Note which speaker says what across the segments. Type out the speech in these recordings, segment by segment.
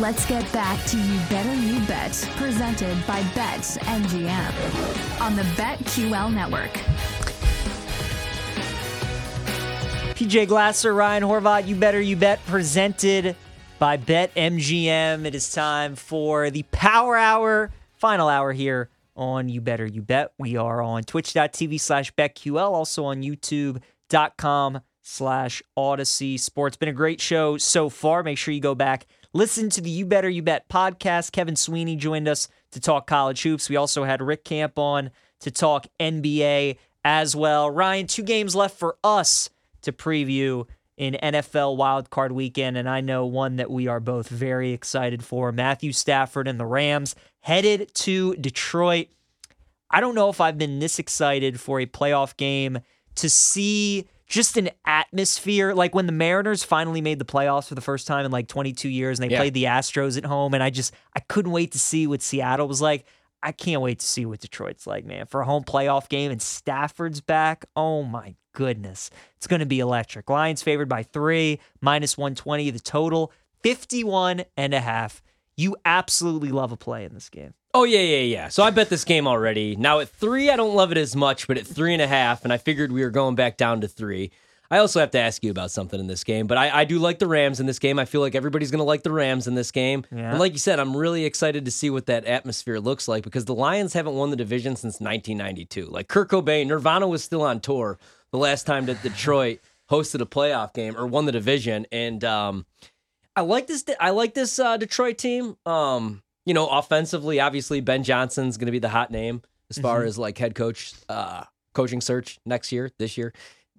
Speaker 1: Let's get back to You Better You Bet, presented by Bet MGM on the BetQL network.
Speaker 2: PJ Glasser, Ryan Horvat, You Better You Bet, presented by Bet MGM. It is time for the Power Hour, final hour here on You Better You Bet. We are on twitch.tv slash BetQL, also on youtube.com slash Audacy Sports. Been a great show so far. Make sure you go back Listen to the You Better You Bet podcast. Kevin Sweeney joined us to talk college hoops. We also had Rick Camp on to talk NBA as well. Ryan, two games left for us to preview in NFL wildcard weekend, and I know one that we are both very excited for. Matthew Stafford and the Rams headed to Detroit. I don't know if I've been this excited for a playoff game to see just an atmosphere. Like when the Mariners finally made the playoffs for the first time in like 22 years and they yeah. played the Astros at home. And I just, I couldn't wait to see what Seattle was like. I can't wait to see what Detroit's like, man. For a home playoff game and Stafford's back. Oh my goodness. It's going to be electric. Lions favored by three, minus 120 the total, 51 and a half. You absolutely love a play in this game.
Speaker 3: Oh yeah, yeah, yeah. So I bet this game already. Now at three, I don't love it as much, but at three and a half, and I figured we were going back down to three. I also have to ask you about something in this game, but I, I do like the Rams in this game. I feel like everybody's going to like the Rams in this game. Yeah. And like you said, I'm really excited to see what that atmosphere looks like because the Lions haven't won the division since 1992. Like Kurt Cobain, Nirvana was still on tour the last time that Detroit hosted a playoff game or won the division, and um, I like this. I like this uh, Detroit team. Um, you know, offensively, obviously Ben Johnson's going to be the hot name as far mm-hmm. as like head coach uh, coaching search next year, this year.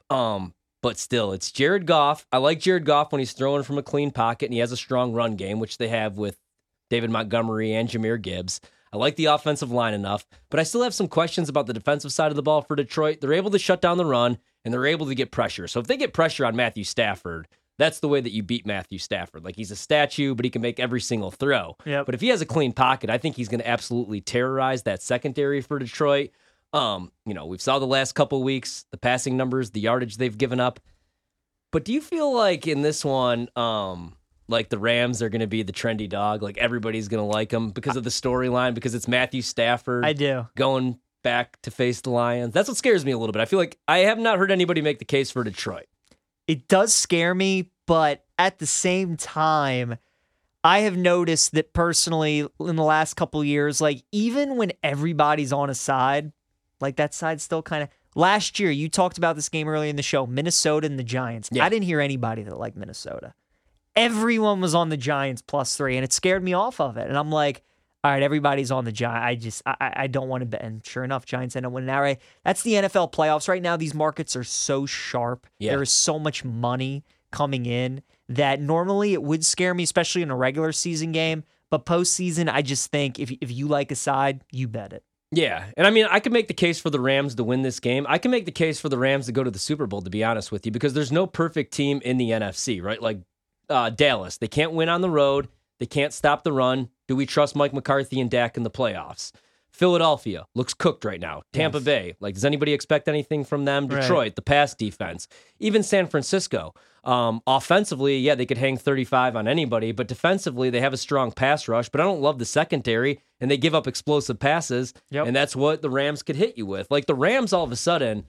Speaker 3: Um, but still, it's Jared Goff. I like Jared Goff when he's throwing from a clean pocket and he has a strong run game, which they have with David Montgomery and Jahmyr Gibbs. I like the offensive line enough, but I still have some questions about the defensive side of the ball for Detroit. They're able to shut down the run and they're able to get pressure. So if they get pressure on Matthew Stafford, that's the way that you beat Matthew Stafford. Like he's a statue, but he can make every single throw.
Speaker 2: Yep.
Speaker 3: But if he has a clean pocket, I think he's going to absolutely terrorize that secondary for Detroit. Um, you know, we've saw the last couple weeks the passing numbers, the yardage they've given up. But do you feel like in this one, um, like the Rams are going to be the trendy dog? Like everybody's going to like them because of the storyline, because it's Matthew Stafford.
Speaker 2: I do
Speaker 3: going back to face the Lions. That's what scares me a little bit. I feel like I have not heard anybody make the case for Detroit
Speaker 2: it does scare me, but at the same time, I have noticed that personally in the last couple years, like even when everybody's on a side, like that side still kind of. Last year, you talked about this game earlier in the show, Minnesota and the Giants. Yeah. I didn't hear anybody that liked Minnesota. Everyone was on the Giants plus three, and it scared me off of it. And I'm like, all right, everybody's on the Giants. I just, I, I don't want to bet. And sure enough, Giants end up winning outright. That's the NFL playoffs right now. These markets are so sharp. Yeah. There is so much money coming in that normally it would scare me, especially in a regular season game. But postseason, I just think if if you like a side, you bet it.
Speaker 3: Yeah, and I mean, I can make the case for the Rams to win this game. I can make the case for the Rams to go to the Super Bowl. To be honest with you, because there's no perfect team in the NFC, right? Like uh, Dallas, they can't win on the road. They can't stop the run. Do we trust Mike McCarthy and Dak in the playoffs? Philadelphia looks cooked right now. Tampa yes. Bay, like, does anybody expect anything from them? Detroit, right. the pass defense, even San Francisco. Um, offensively, yeah, they could hang 35 on anybody, but defensively, they have a strong pass rush. But I don't love the secondary, and they give up explosive passes, yep. and that's what the Rams could hit you with. Like the Rams, all of a sudden,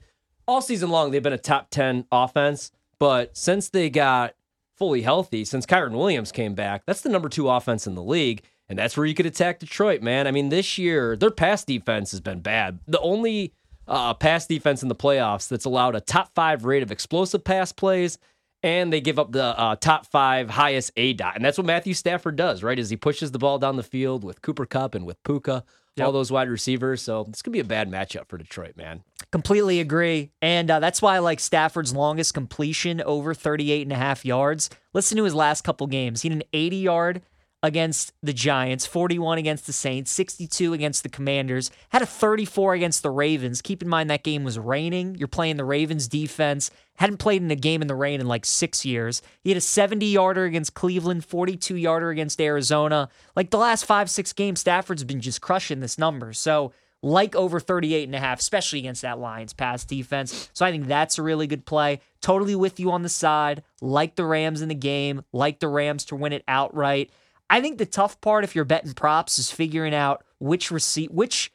Speaker 3: all season long, they've been a top 10 offense, but since they got fully healthy, since Kyren Williams came back, that's the number two offense in the league. And that's where you could attack Detroit, man. I mean, this year, their pass defense has been bad. The only uh, pass defense in the playoffs that's allowed a top five rate of explosive pass plays, and they give up the uh, top five highest A dot. And that's what Matthew Stafford does, right? Is he pushes the ball down the field with Cooper Kupp and with Puka all those wide receivers. So it's going to be a bad matchup for Detroit, man.
Speaker 2: Completely agree. And uh, that's why I like Stafford's longest completion over 38 and a half yards. Listen to his last couple games. He had an 80 yard against the Giants, 41 against the Saints, 62 against the Commanders, had a 34 against the Ravens. Keep in mind that game was raining. You're playing the Ravens defense. Hadn't played in a game in the rain in like six years. He had a 70 yarder against Cleveland, 42 yarder against Arizona. Like the last five, six games, Stafford's been just crushing this number. So like over 38 and a half, especially against that Lions pass defense. So I think that's a really good play. Totally with you on the side. Like the Rams in the game, like the Rams to win it outright. I think the tough part if you're betting props is figuring out which receipt which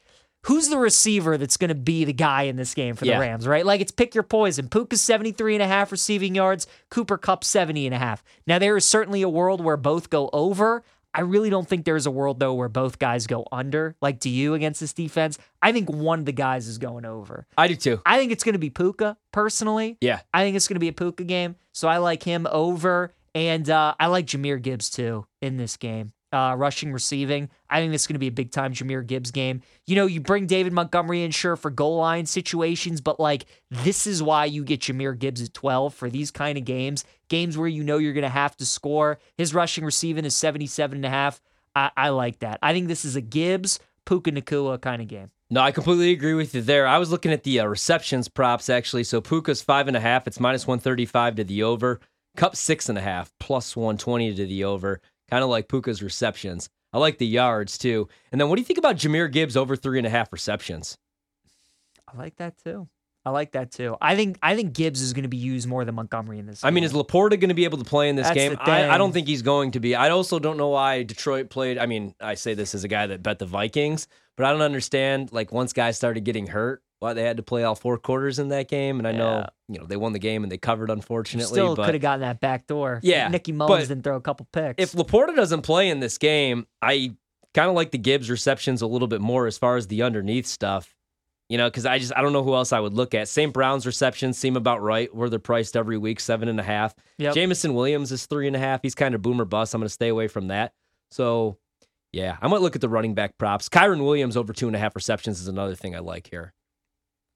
Speaker 2: who's the receiver that's going to be the guy in this game for the
Speaker 3: Yeah.
Speaker 2: Rams, right? Like it's pick your poison. Puka's 73 and a half receiving yards, Cooper Kupp 70 and a half. Now there is certainly a world where both go over. I really don't think there's a world though where both guys go under. Like do you against this defense? I think one of the guys is going over.
Speaker 3: I do too.
Speaker 2: I think it's going to be Puka personally.
Speaker 3: Yeah.
Speaker 2: I think it's going to be a Puka game. So I like him over. And uh, I like Jahmyr Gibbs too in this game. Uh, rushing, receiving. I think this is going to be a big time Jahmyr Gibbs game. You know, you bring David Montgomery in, sure, for goal line situations, but like this is why you get Jahmyr Gibbs at 12 for these kind of games. Games where you know you're going to have to score. His rushing, receiving is 77 and a half. I, I like that. I think this is a Gibbs, Puka Nacua kind of game.
Speaker 3: No, I completely agree with you there. I was looking at the uh, receptions props actually. So Puka's five and a half. It's minus one thirty five to the over. Kupp six and a half, plus one twenty to the over. Kind of like Puka's receptions. I like the yards too. And then what do you think about Jahmyr Gibbs over three and a half receptions?
Speaker 2: I like that too. I like that too. I think I think Gibbs is going to be used more than Montgomery in this.
Speaker 3: I mean, is LaPorta going to be able to play in this
Speaker 2: That's
Speaker 3: game? I, I don't think he's going to be. I also don't know why Detroit played. I mean, I say this as a guy that bet the Vikings, but I don't understand. Like once guys started getting hurt, why they had to play all four quarters in that game. And I know,
Speaker 2: Yeah.
Speaker 3: you know, they won the game and they covered, unfortunately.
Speaker 2: still could have gotten that back door.
Speaker 3: Yeah,
Speaker 2: Nicky
Speaker 3: Mullens
Speaker 2: didn't throw a couple picks.
Speaker 3: if LaPorta doesn't play in this game, I kind of like the Gibbs receptions a little bit more as far as the underneath stuff. You know, because I just I don't know who else I would look at. St. Brown's receptions seem about right where they're priced every week, seven and a half.
Speaker 2: Yep.
Speaker 3: Jameson Williams is three and a half. He's kind of boomer bust. I'm going to stay away from that. So, yeah, I might look at the running back props. Kyren Williams over two and a half receptions is another thing I like here.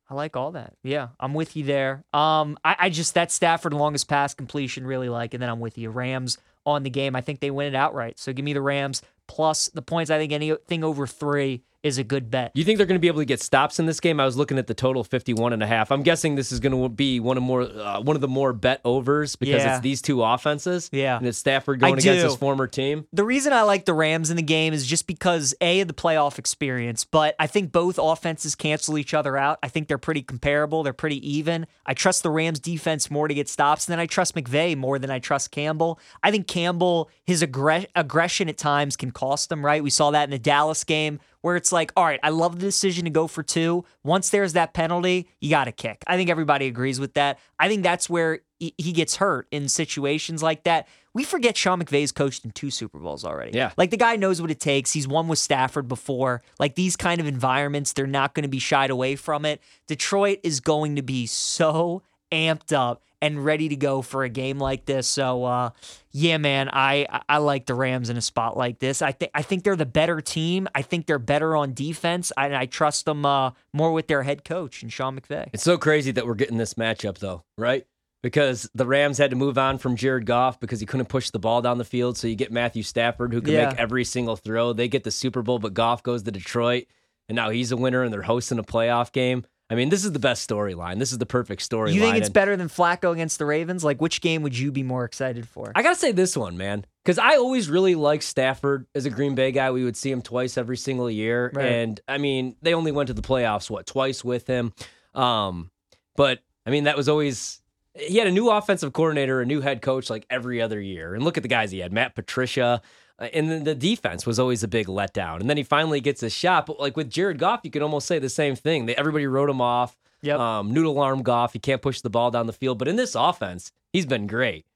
Speaker 2: I like all that. Yeah, I'm with you there. Um, I, I just that Stafford longest pass completion really like, and then I'm with you. Rams on the game. I think they win it outright. So give me the Rams plus the points. I think anything over three is a good bet.
Speaker 3: You think they're going to be able to get stops in this game? I was looking at the total 51 and a half. I'm guessing this is going to be one of more uh, one of the more bet overs because
Speaker 2: Yeah.
Speaker 3: it's these two offenses.
Speaker 2: Yeah.
Speaker 3: And it's Stafford going
Speaker 2: I
Speaker 3: against his former team.
Speaker 2: The reason I like the Rams in the game is just because A, of the playoff experience, but I think both offenses cancel each other out. I think they're pretty comparable. They're pretty even. I trust the Rams defense more to get stops, and then I trust McVay more than I trust Campbell. I think Campbell, his aggre- aggression at times can cost them, right? We saw that in the Dallas game where it's like, all right, I love the decision to go for two. Once there's that penalty, you got to kick. I think everybody agrees with that. I think that's where he gets hurt in situations like that. We forget Sean McVay's coached in two Super Bowls already.
Speaker 3: Yeah.
Speaker 2: Like the guy knows what it takes. He's won with Stafford before. Like these kind of environments, they're not going to be shied away from it. Detroit is going to be so amped up and ready to go for a game like this. So uh yeah, man, I I- like the Rams in a spot like this. I think I think they're the better team. I think they're better on defense. I, I trust them uh more with their head coach and Sean McVay.
Speaker 3: It's so crazy that we're getting this matchup though, right? Because the Rams had to move on from Jared Goff because he couldn't push the ball down the field. So you get Matthew Stafford who can
Speaker 2: Yeah.
Speaker 3: make every single throw. They get the Super Bowl, but Goff goes to Detroit, and now he's a winner, and they're hosting a playoff game. I mean, this is the best storyline. This is the perfect storyline.
Speaker 2: You think it's
Speaker 3: and-
Speaker 2: better than Flacco against the Ravens? Like which game would you be more excited for?
Speaker 3: I gotta say this one, man, because I always really liked Stafford as a Green Bay guy. We would see him twice every single year,
Speaker 2: Right.
Speaker 3: and I mean, they only went to the playoffs what twice with him. Um, but I mean, that was always he had a new offensive coordinator, a new head coach, like every other year. And look at the guys he had: Matt Patricia. Uh, And then the defense was always a big letdown. And then he finally gets a shot. But like with Jared Goff, you could almost say the same thing. They, everybody wrote him off.
Speaker 2: Yep.
Speaker 3: Um, noodle arm Goff. He can't push the ball down the field. But in this offense, he's been great.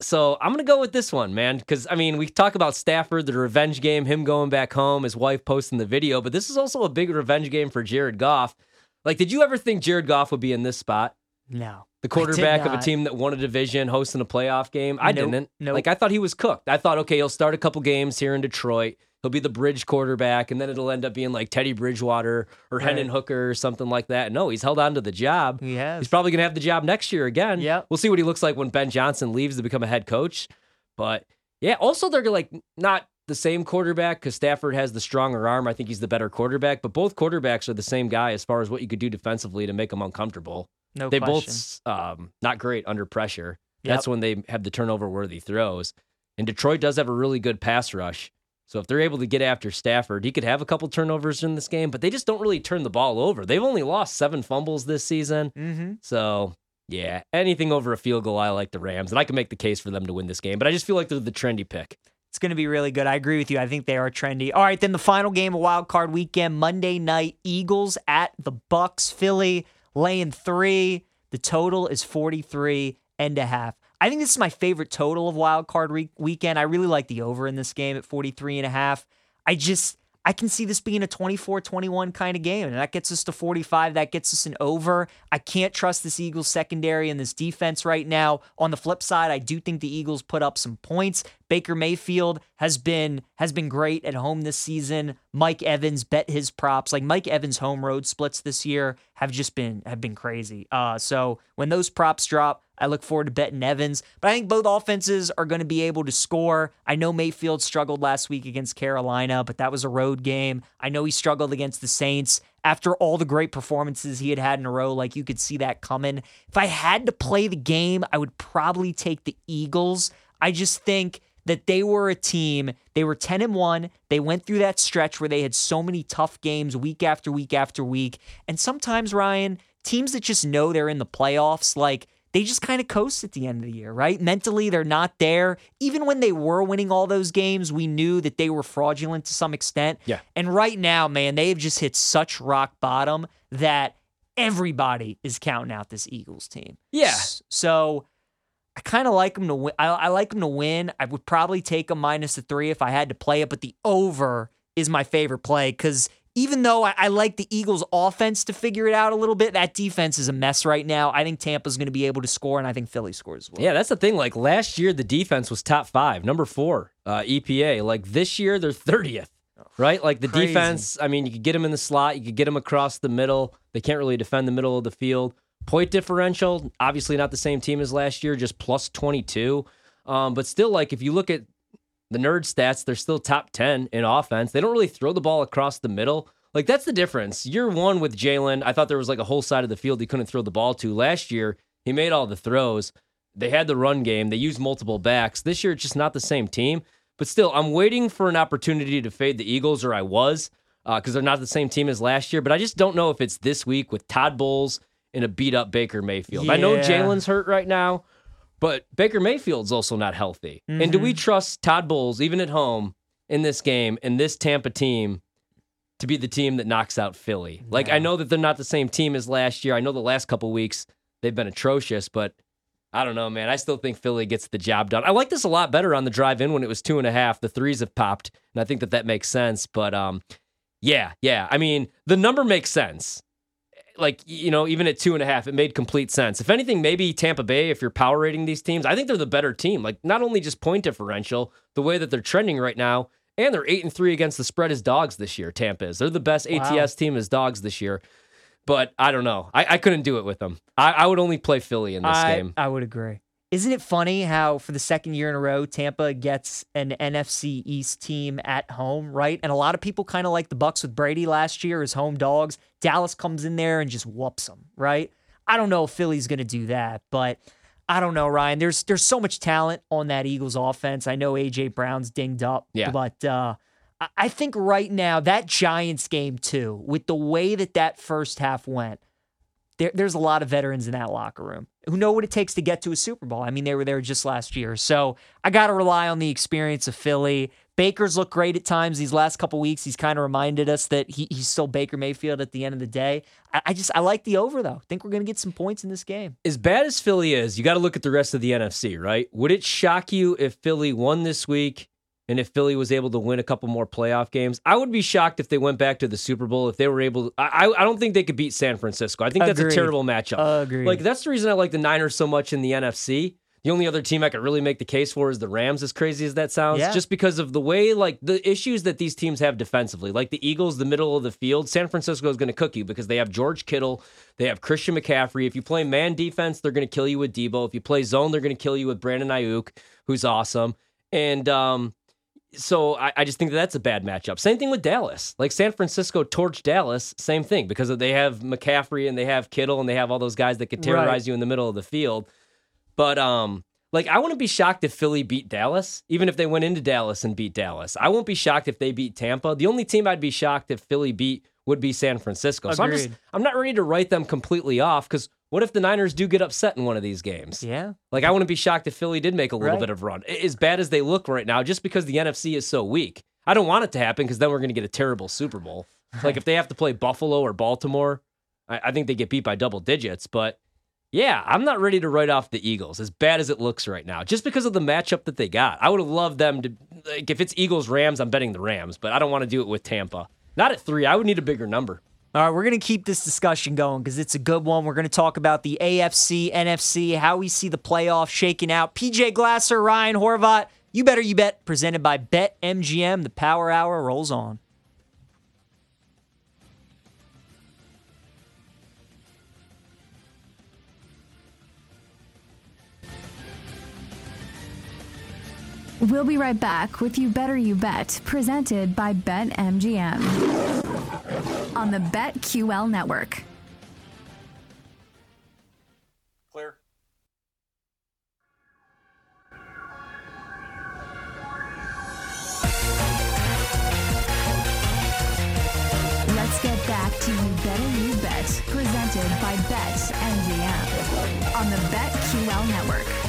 Speaker 3: So I'm gonna go with this one, man, because I mean we talk about Stafford, the revenge game, him going back home, his wife posting the video, but this is also a big revenge game for Jared Goff. Like, did you ever think Jared Goff would be in this spot?
Speaker 2: No.
Speaker 3: The quarterback of a team that won a division, hosting a playoff game. I
Speaker 2: Nope,
Speaker 3: didn't.
Speaker 2: nope.
Speaker 3: Like, I thought he was cooked. I thought, okay, he'll start a couple games here in Detroit. he'll be the bridge quarterback, and then it'll end up being like Teddy Bridgewater or
Speaker 2: Right.
Speaker 3: Hendon Hooker or something like that. No, he's held on to the job.
Speaker 2: He has.
Speaker 3: He's probably going to have the job next year again.
Speaker 2: Yeah.
Speaker 3: We'll see what he looks like when Ben Johnson leaves to become a head coach. But yeah, also they're like not the same quarterback because Stafford has the stronger arm. I think he's the better quarterback, but both quarterbacks are the same guy as far as what you could do defensively to make them uncomfortable.
Speaker 2: No
Speaker 3: they
Speaker 2: question.
Speaker 3: both um, not great under pressure.
Speaker 2: Yep.
Speaker 3: That's when they have the turnover worthy throws. And Detroit does have a really good pass rush. So if they're able to get after Stafford, he could have a couple turnovers in this game, but they just don't really turn the ball over. They've only lost seven fumbles this season.
Speaker 2: Mm-hmm.
Speaker 3: So yeah, anything over a field goal, I like the Rams, and I can make the case for them to win this game. But I just feel like they're the trendy pick.
Speaker 2: It's going to be really good. I agree with you. I think they are trendy. All right, then the final game of Wild Card Weekend, Monday night, Eagles at the Bucks, Philly laying three. The total is 43 and a half. I think this is my favorite total of Wild Card re- Weekend. I really like the over in this game at 43 and a half. I just I can see this being a 24-21 kind of game, and that gets us to 45. That gets us an over. I can't trust this Eagles secondary and this defense right now. On the flip side, I do think the Eagles put up some points. Baker Mayfield has been has been great at home this season. Mike Evans bet his props. Like Mike Evans' home road splits this year have just been have been crazy. Uh, so when those props drop, I look forward to betting Evans. But I think both offenses are going to be able to score. I know Mayfield struggled last week against Carolina, but that was a road game. I know he struggled against the Saints after all the great performances he had had in a row. Like you could see that coming. If I had to play the game, I would probably take the Eagles. I just think that they were a team. They were 10 and 1. They went through that stretch where they had so many tough games week after week after week. And sometimes, Ryan, teams that just know they're in the playoffs, like they just kind of coast at the end of the year, right? Mentally, they're not there. Even when they were winning all those games, we knew that they were fraudulent to some extent.
Speaker 3: Yeah.
Speaker 2: And right now, man, they have just hit such rock bottom that everybody is counting out this Eagles team.
Speaker 3: Yeah.
Speaker 2: So I kind of like them to win. I, I like them to win. I would probably take them minus the three if I had to play it, but the over is my favorite play because even though I, I like the Eagles' offense to figure it out a little bit, that defense is a mess right now. I think Tampa's going to be able to score, and I think Philly scores as well.
Speaker 3: Yeah, that's the thing. Like last year, the defense was top five, number four uh, EPA. Like this year, they're 30th, right? Like the
Speaker 2: Crazy.
Speaker 3: defense, I mean, you could get them in the slot, you could get them across the middle. They can't really defend the middle of the field. Point differential, obviously not the same team as last year, just plus 22. Um, but still, like if you look at the nerd stats, they're still top 10 in offense. They don't really throw the ball across the middle. Like that's the difference. Year one with Jalen, I thought there was like a whole side of the field he couldn't throw the ball to. Last year, he made all the throws. They had the run game. They used multiple backs. This year, it's just not the same team. But still, I'm waiting for an opportunity to fade the Eagles, or I was, because they're not the same team as last year. But I just don't know if it's this week with Todd Bowles and a beat up Baker Mayfield. I know Jalen's hurt right now, but Baker Mayfield's also not healthy. And do we trust Todd Bowles, even at home, in this game, and this Tampa team? to be the team that knocks out Philly. Like I know that they're not the same team as last year. I know the last couple weeks they've been atrocious, but I don't know, man. I still think Philly gets the job done. I like this a lot better on the drive in when it was two and a half. The threes have popped, and I think that that makes sense. But um, yeah, yeah. I mean, the number makes sense. Like you know, even at two and a half, it made complete sense. If anything, maybe Tampa Bay, if you're power rating these teams, I think they're the better team. Like not only just point differential, the way that they're trending right now, and they're eight and three against the spread as dogs this year. Tampa is. They're the best
Speaker 2: Wow.
Speaker 3: ATS team as dogs this year. But I don't know. I, I couldn't do it with them. I, I would only play Philly in this
Speaker 2: I,
Speaker 3: game.
Speaker 2: I would agree. Isn't it funny how for the second year in a row Tampa gets an NFC East team at home, right? And a lot of people kind of like the Bucks with Brady last year as home dogs. Dallas comes in there and just whoops them, right? I don't know if Philly's going to do that, but I don't know, Ryan. There's there's so much talent on that Eagles offense. I know AJ Brown's dinged up,
Speaker 3: Yeah.
Speaker 2: but uh, I- I think right now that Giants game too, with the way that that first half went, there, there's a lot of veterans in that locker room who know what it takes to get to a Super Bowl. I mean, they were there just last year. So I got to rely on the experience of Philly. Baker's looked great at times these last couple weeks. He's kind of reminded us that he, he's still Baker Mayfield at the end of the day. I, I just, I like the over, though. I think we're going to get some points in this game.
Speaker 3: as bad as Philly is, you got to look at the rest of the NFC, right? Would it shock you if Philly won this week and if Philly was able to win a couple more playoff games? I would be shocked if they went back to the Super Bowl if they were able. I I, I don't think they could beat San Francisco. I think that's
Speaker 2: Agreed.
Speaker 3: a terrible matchup.
Speaker 2: Agreed.
Speaker 3: Like that's the reason I like the Niners so much in the NFC. The The only other team I could really make the case for is the Rams, as crazy as that sounds,
Speaker 2: Yeah.
Speaker 3: just because of the way, like the issues that these teams have defensively. Like the Eagles, the middle of the field, San Francisco is going to cook you because they have George Kittle, they have Christian McCaffrey. If you play man defense, they're going to kill you with Deebo. If you play zone, they're going to kill you with Brandon Aiyuk, who's awesome. And um, so I, I just think that that's a bad matchup. Same thing with Dallas. Like San Francisco torched Dallas, same thing because they have McCaffrey and they have Kittle and they have all those guys that could terrorize
Speaker 2: Right.
Speaker 3: you in the middle of the field. But um, like I wouldn't be shocked if Philly beat Dallas, even if they went into Dallas and beat Dallas. I won't be shocked if they beat Tampa. The only team I'd be shocked if Philly beat would be San Francisco. So I'm just I'm not ready to write them completely off because what if the Niners do get upset in one of these games?
Speaker 2: Yeah.
Speaker 3: Like I wouldn't be shocked if Philly did make a little
Speaker 2: Right.
Speaker 3: bit of run. As bad as they look right now, just because the NFC is so weak. I don't want it to happen because then we're going to get a terrible Super Bowl. Like if they have to play Buffalo or Baltimore, I, I think they get beat by double digits. But yeah, I'm not ready to write off the Eagles as bad as it looks right now, just because of the matchup that they got. I would have loved them to like if it's Eagles Rams, I'm betting the Rams, but I don't want to do it with Tampa. Not at three. I would need a bigger number.
Speaker 2: All right, we're going to keep this discussion going because it's a good one. We're going to talk about the AFC, NFC, how we see the playoffs shaking out. PJ Glasser, Ryan Horvat, you better you bet, presented by Bet MGM. The Power Hour rolls on.
Speaker 1: We'll be right back with You Better You Bet, presented by BetMGM on the BetQL network.
Speaker 4: Clear.
Speaker 1: Let's get back to You Better You Bet, presented by BetMGM on the BetQL network.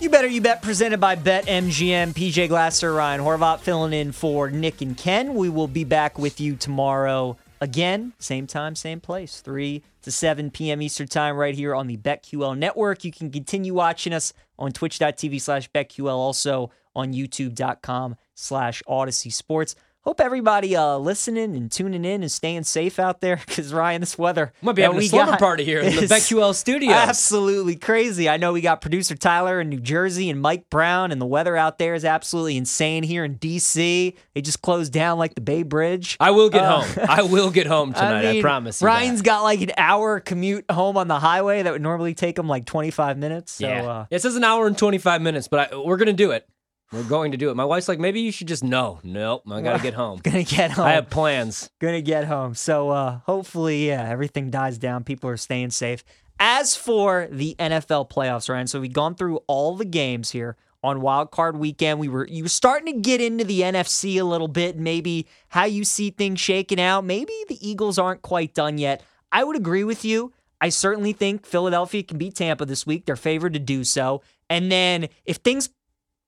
Speaker 2: You better you bet, presented by Bet MGM. PJ Glasser, Ryan Horvat filling in for Nick and Ken. We will be back with you tomorrow again, same time, same place, 3 to 7 p.m. Eastern Time, right here on the BetQL network. You can continue watching us on twitch.tv slash BetQL, also on youtube.com slash Audacy Sports. Hope everybody uh, listening and tuning in and staying safe out there because Ryan, this weather
Speaker 3: Might be having a slumber party here in the BetQL studios.
Speaker 2: Absolutely crazy. I know we got producer Tyler in New Jersey and Mike Brown, and the weather out there is absolutely insane here in DC. They just closed down like the Bay Bridge.
Speaker 3: I will get
Speaker 2: Uh,
Speaker 3: home. I will get home tonight. I,
Speaker 2: mean,
Speaker 3: promise you.
Speaker 2: Ryan's
Speaker 3: that.
Speaker 2: got like an hour commute home on the highway that would normally take him like 25 minutes. So,
Speaker 3: yeah.
Speaker 2: uh,
Speaker 3: it says an hour and 25 minutes, but I, we're going to do it. We're going to do it. My wife's like, maybe you should just no. Nope. I got to get home.
Speaker 2: gonna get home.
Speaker 3: I have plans.
Speaker 2: gonna get home. So uh, hopefully, yeah, everything dies down. People are staying safe. As for the NFL playoffs, Ryan, so we've gone through all the games here on Wild Card Weekend. We were you were starting to get into the NFC a little bit, maybe how you see things shaking out. Maybe the Eagles aren't quite done yet. I would agree with you. I certainly think Philadelphia can beat Tampa this week. They're favored to do so. And then if things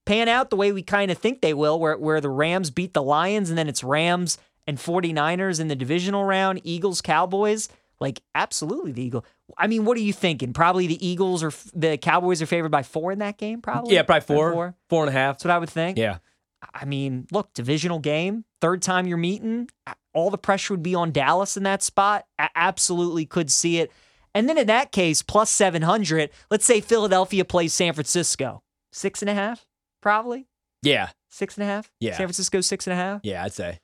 Speaker 2: pan out the way we kind of think they will, where, where the Rams beat the Lions and then it's Rams and 49ers in the divisional round, Eagles, Cowboys, like absolutely the Eagle. I mean, what are you thinking? Probably the Eagles or the Cowboys are favored by four in that game, probably?
Speaker 3: Yeah, probably four,
Speaker 2: four.
Speaker 3: four and a half.
Speaker 2: That's what I would think.
Speaker 3: Yeah.
Speaker 2: I mean, look, divisional game, third time you're meeting, all the pressure would be on Dallas in that spot. I absolutely could see it. And then in that case, plus 700, let's say Philadelphia plays San Francisco. Six and a half, probably.
Speaker 3: Yeah.
Speaker 2: Six and a half?
Speaker 3: Yeah.
Speaker 2: San Francisco, six and a half?
Speaker 3: Yeah, I'd say.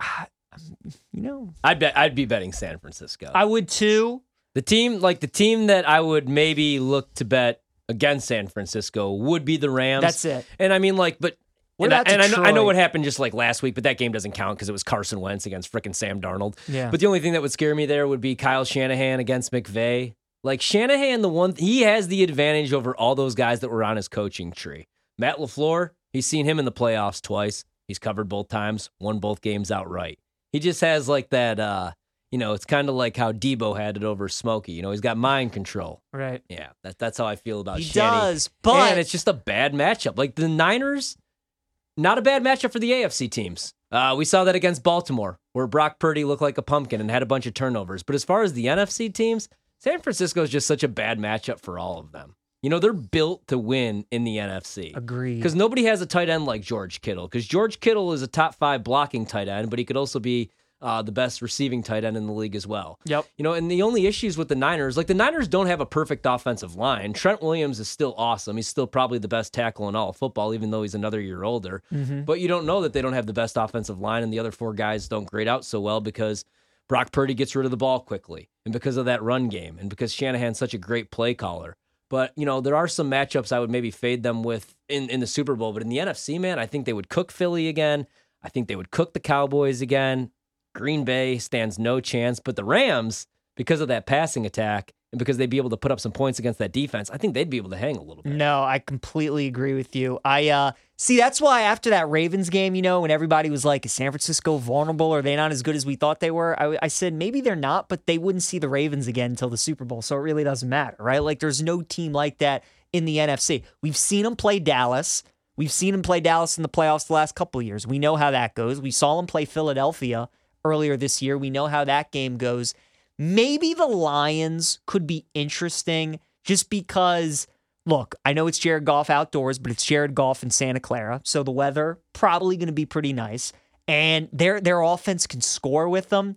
Speaker 2: Ah, um, you know,
Speaker 3: I'd bet I'd be betting San Francisco.
Speaker 2: I would too.
Speaker 3: the team like the team that I would maybe look to bet against San Francisco would be the Rams.
Speaker 2: That's it.
Speaker 3: And I mean like but
Speaker 2: What
Speaker 3: and, I, and I know, I know what happened just like last week, but that game doesn't count because it was Carson Wentz against frickin' Sam Darnold.
Speaker 2: Yeah.
Speaker 3: But the only thing that would scare me there would be Kyle Shanahan against McVay. Like Shanahan, the one he has the advantage over all those guys that were on his coaching tree. Matt LaFleur, he's seen him in the playoffs twice. He's covered both times, won both games outright. He just has like that uh, you know, it's kind of like how Deebo had it over Smokey. You know, he's got mind control.
Speaker 2: Right.
Speaker 3: Yeah, that, that's how I feel about
Speaker 2: He
Speaker 3: Shanny.
Speaker 2: does, but
Speaker 3: and it's just a bad matchup. Like the Niners, not a bad matchup for the AFC teams. Uh, we saw that against Baltimore, where Brock Purdy looked like a pumpkin and had a bunch of turnovers. But as far as the NFC teams, San Francisco is just such a bad matchup for all of them. You know, they're built to win in the NFC.
Speaker 2: agreed.
Speaker 3: Because nobody has a tight end like George Kittle. Because George Kittle is a top five blocking tight end, but he could also be uh, the best receiving tight end in the league as well.
Speaker 2: Yep.
Speaker 3: You know, and the only issues with the Niners, like the Niners don't have a perfect offensive line. Trent Williams is still awesome. He's still probably the best tackle in all of football, even though he's another year older. But you don't know that they don't have the best offensive line, and the other four guys don't grade out so well because Brock Purdy gets rid of the ball quickly, and because of that run game, and because Shanahan's such a great play caller. But you know, there are some matchups I would maybe fade them with in, in the Super Bowl. But in the NFC, man, I think they would cook Philly again. I think they would cook the Cowboys again. Green Bay stands no chance. But the Rams, because of that passing attack and because they'd be able to put up some points against that defense, I think they'd be able to hang a little bit.
Speaker 2: No, I completely agree with you. I uh see that's why after that Ravens game, you know, when everybody was like, "Is San Francisco vulnerable? Are they not as good as we thought they were?" I, I said maybe they're not, but they wouldn't see the Ravens again until the Super Bowl, so it really doesn't matter, right? Like, there's no team like that in the NFC. We've seen them play Dallas. We've seen them play Dallas in the playoffs the last couple years. We know how that goes. We saw them play Philadelphia earlier this year. We know how that game goes. Maybe the Lions could be interesting just because, look, I know it's Jared Goff outdoors, but it's Jared Goff in Santa Clara. So the weather probably going to be pretty nice. And their their offense can score with them.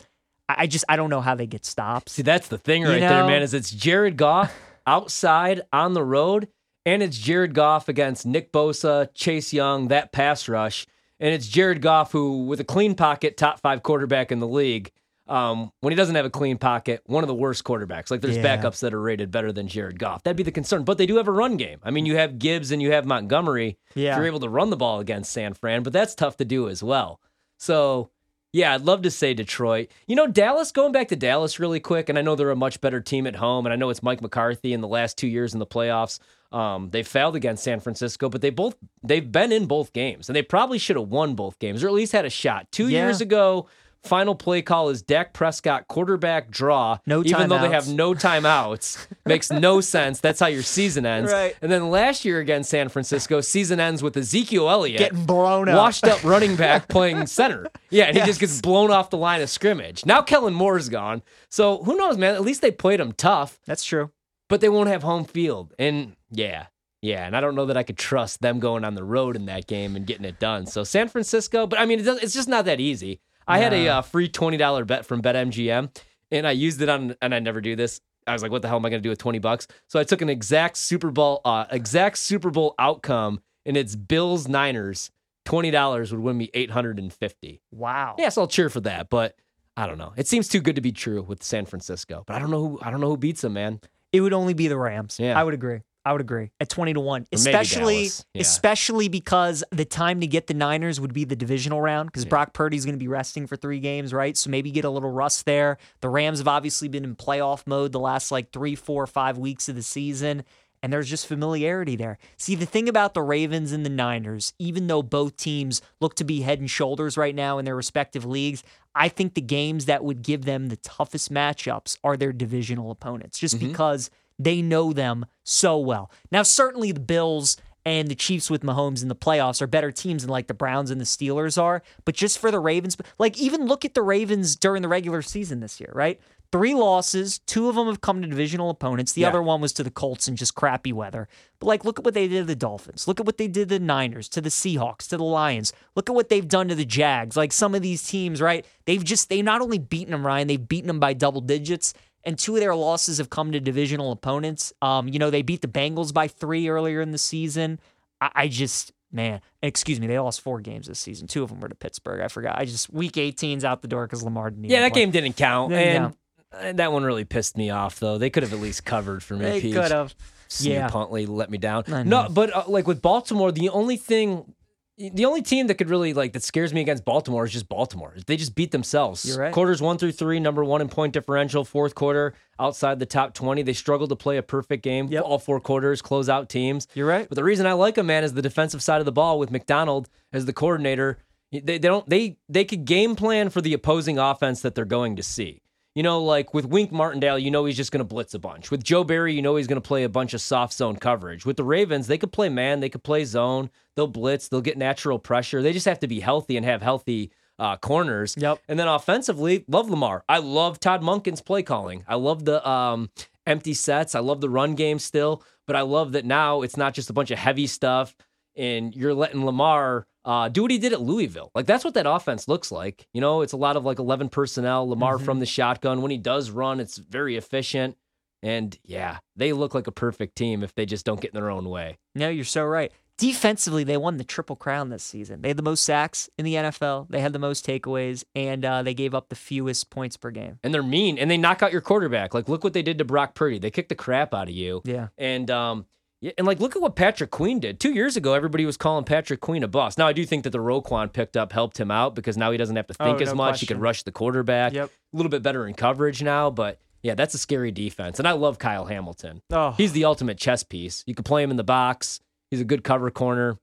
Speaker 2: I just I don't know how they get stops.
Speaker 3: See, that's the thing
Speaker 2: You
Speaker 3: right there, man. Is it's Jared Goff outside on the road, and it's Jared Goff against Nick Bosa, Chase Young, that pass rush, and it's Jared Goff who, with a clean pocket, top five quarterback in the league. Um, when he doesn't have a clean pocket, one of the worst quarterbacks. Like there's
Speaker 2: Yeah.
Speaker 3: backups that are rated better than Jared Goff. That'd be the concern. But they do have a run game. I mean, you have Gibbs and you have Montgomery.
Speaker 2: Yeah.
Speaker 3: If you're able to run the ball against San Fran, but that's tough to do as well. So yeah, I'd love to say Detroit. You know, Dallas, going back to Dallas really quick, and I know they're a much better team at home, and I know it's Mike McCarthy in the last two years in the playoffs. Um, they failed against San Francisco, but they both they've been in both games, and they probably should have won both games, or at least had a shot. Two
Speaker 2: Yeah.
Speaker 3: years ago, final play call is Dak Prescott quarterback draw.
Speaker 2: No
Speaker 3: even though they have no timeouts, makes no sense. That's how your season ends.
Speaker 2: Right.
Speaker 3: And then last year against San Francisco, season ends with Ezekiel Elliott
Speaker 2: Getting blown up.
Speaker 3: washed up running back playing center. Yeah, and he just gets blown off the line of scrimmage. Now Kellen Moore's gone. So who knows, man? At least they played him tough,
Speaker 2: That's true.
Speaker 3: but they won't have home field. And yeah, yeah. And I don't know that I could trust them going on the road in that game and getting it done. So San Francisco, but I mean, it's just not that easy. I had a uh, free $20 bet from BetMGM and I used it on, and I never do this. I was like, what the hell am I going to do with 20 bucks? So I took an exact Super Bowl, uh, exact Super Bowl outcome and it's Bills Niners. $20 would win me 850.
Speaker 2: Wow.
Speaker 3: Yes, I'll cheer for that, but I don't know. It seems too good to be true with San Francisco. But I don't know who I don't know who beats them, man.
Speaker 2: It would only be the Rams.
Speaker 3: Yeah.
Speaker 2: I would agree. I would agree. At 20 to 1.
Speaker 3: Or
Speaker 2: Especially
Speaker 3: Yeah.
Speaker 2: especially because the time to get the Niners would be the divisional round because Brock Purdy's going to be resting for 3 games, right? So maybe get a little rust there. The Rams have obviously been in playoff mode the last like three, four, five weeks of the season. And there's just familiarity there. See, the thing about the Ravens and the Niners, even though both teams look to be head and shoulders right now in their respective leagues, I think the games that would give them the toughest matchups are their divisional opponents, just mm-hmm. because they know them so well. Now, certainly the Bills and the Chiefs with Mahomes in the playoffs are better teams than like the Browns and the Steelers are. But just for the Ravens, like even look at the Ravens during the regular season this year, right? Three losses, two of them have come to divisional opponents. The
Speaker 3: Yeah.
Speaker 2: other one was to the Colts in just crappy weather. But like, look at what they did to the Dolphins. Look at what they did to the Niners, to the Seahawks, to the Lions. Look at what they've done to the Jags. Like some of these teams, right? They've just they not only beaten them, Ryan, they've beaten them by double digits. And two of their losses have come to divisional opponents. Um, you know, they beat the Bengals by three earlier in the season. I, I just, man, excuse me, they lost four games this season. Two of them were to Pittsburgh. I forgot. I just week 18's out the door because Lamar didn't.
Speaker 3: Yeah, that
Speaker 2: play.
Speaker 3: game didn't count.
Speaker 2: Didn't
Speaker 3: and
Speaker 2: count.
Speaker 3: uh, that one really pissed me off though. They could have at least covered for me.
Speaker 2: They could have.
Speaker 3: Snoop
Speaker 2: Yeah.
Speaker 3: Huntley let me down. No, but uh, like with Baltimore, the only thing, the only team that could really like that scares me against Baltimore is just Baltimore. They just beat themselves.
Speaker 2: You're right.
Speaker 3: Quarters one through three, number one in point differential. Fourth quarter, outside the top twenty, they struggled to play a perfect game.
Speaker 2: Yep.
Speaker 3: All four quarters, close out teams.
Speaker 2: You're right.
Speaker 3: But the reason I like them, man, is the defensive side of the ball with Macdonald as the coordinator. They, they don't they they could game plan for the opposing offense that they're going to see. You know, like with Wink Martindale, you know he's just going to blitz a bunch. With Joe Barry, you know he's going to play a bunch of soft zone coverage. With the Ravens, they could play man, they could play zone, they'll blitz, they'll get natural pressure. They just have to be healthy and have healthy uh, corners.
Speaker 2: Yep.
Speaker 3: And then offensively, love Lamar. I love Todd Monken's play calling. I love the um, empty sets. I love the run game still, but I love that now it's not just a bunch of heavy stuff. And you're letting Lamar uh, do what he did at Louisville. Like that's what that offense looks like. You know, it's a lot of like 11 personnel, Lamar
Speaker 2: Mm-hmm.
Speaker 3: from the shotgun. When he does run, it's very efficient. And yeah, they look like a perfect team if they just don't get in their own way.
Speaker 2: No, you're so right. Defensively, they won the triple crown this season. They had the most sacks in the NFL. They had the most takeaways, and uh, they gave up the fewest points per game.
Speaker 3: And they're mean and they knock out your quarterback. Like look what they did to Brock Purdy. They kicked the crap out of you.
Speaker 2: Yeah.
Speaker 3: And um yeah, and like look at what Patrick Queen did. Two years ago, everybody was calling Patrick Queen a boss. Now I do think that the Roquan picked up helped him out because now he doesn't have to think
Speaker 2: Oh,
Speaker 3: as
Speaker 2: no
Speaker 3: much. He can rush the quarterback.
Speaker 2: Yep.
Speaker 3: A little bit better in coverage now, but yeah, that's a scary defense. And I love Kyle Hamilton.
Speaker 2: Oh,
Speaker 3: He's the ultimate chess piece. You can play him in the box. He's a good cover corner,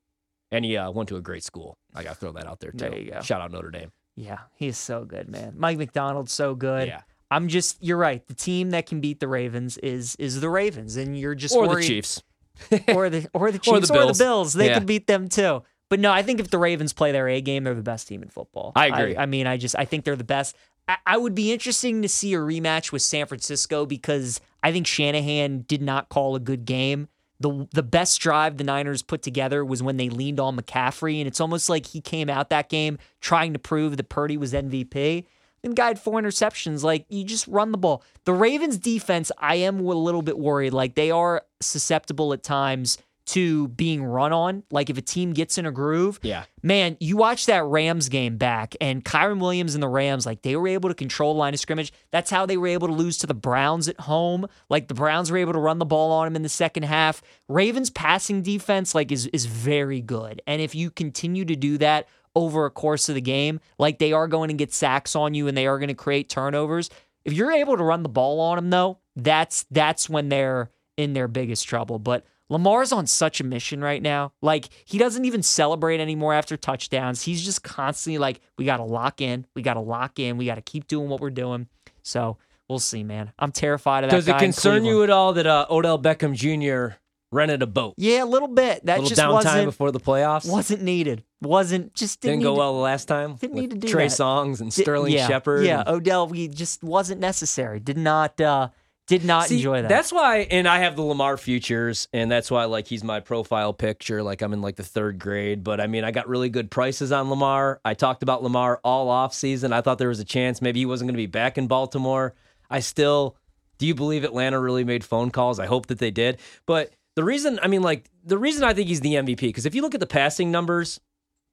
Speaker 3: and he uh, went to a great school. I got to throw that out there too.
Speaker 2: There you go.
Speaker 3: Shout out Notre Dame.
Speaker 2: yeah, he's so good, man. Mike Macdonald's so good.
Speaker 3: Yeah.
Speaker 2: I'm just, you're right. The team that can beat the Ravens is is the Ravens, and you're just
Speaker 3: Or
Speaker 2: worried,
Speaker 3: the Chiefs.
Speaker 2: or the or the
Speaker 3: Or
Speaker 2: Chiefs
Speaker 3: the
Speaker 2: or the
Speaker 3: Bills.
Speaker 2: They
Speaker 3: Yeah.
Speaker 2: could beat them too. But no, I think if the Ravens play their A game, they're the best team in football.
Speaker 3: I agree.
Speaker 2: I, mean, I just I think they're the best. I, I would be interesting to see a rematch with San Francisco because I think Shanahan did not call a good game. The the best drive the Niners put together was when they leaned on McCaffrey, and it's almost like he came out that game trying to prove that Purdy was MVP. And guy had four interceptions. Like you just run the ball. The Ravens defense, I am a little bit worried. Like they are susceptible at times to being run on. Like if a team gets in a groove,
Speaker 3: Yeah.
Speaker 2: man, you watch that Rams game back, and Kyren Williams and the Rams, like they were able to control the line of scrimmage. That's how they were able to lose to the Browns at home. Like the Browns were able to run the ball on them in the second half. Ravens passing defense, like, is is very good. And if you continue to do that over a course of the game, like they are going to get sacks on you and they are going to create turnovers. If you're able to run the ball on them, though, that's that's when they're in their biggest trouble. But Lamar's on such a mission right now. Like he doesn't even celebrate anymore after touchdowns. He's just constantly like, we got to lock in, we got to lock in, we got to keep doing what we're doing. So we'll see, man. I'm terrified of that.
Speaker 3: Does it concern you at all that uh, Odell Beckham Jr. rented a boat?
Speaker 2: Yeah, a little bit. That
Speaker 3: a little
Speaker 2: just
Speaker 3: downtime
Speaker 2: wasn't
Speaker 3: before the playoffs.
Speaker 2: wasn't needed. Wasn't just didn't,
Speaker 3: Didn't go
Speaker 2: to-
Speaker 3: well the last time.
Speaker 2: didn't need to do
Speaker 3: Trey
Speaker 2: that.
Speaker 3: Songz and Sterling
Speaker 2: yeah,
Speaker 3: Shepard.
Speaker 2: Yeah,
Speaker 3: and-
Speaker 2: Odell, we just wasn't necessary. Did not uh did not
Speaker 3: See,
Speaker 2: enjoy that.
Speaker 3: That's why, and I have the Lamar futures, and that's why like he's my profile picture. Like I'm in like the third grade, but I mean I got really good prices on Lamar. I talked about Lamar all off season. I thought there was a chance maybe he wasn't going to be back in Baltimore. I still do you believe Atlanta really made phone calls? I hope that they did. But the reason, I mean, like the reason I think he's the MVP because if you look at the passing numbers,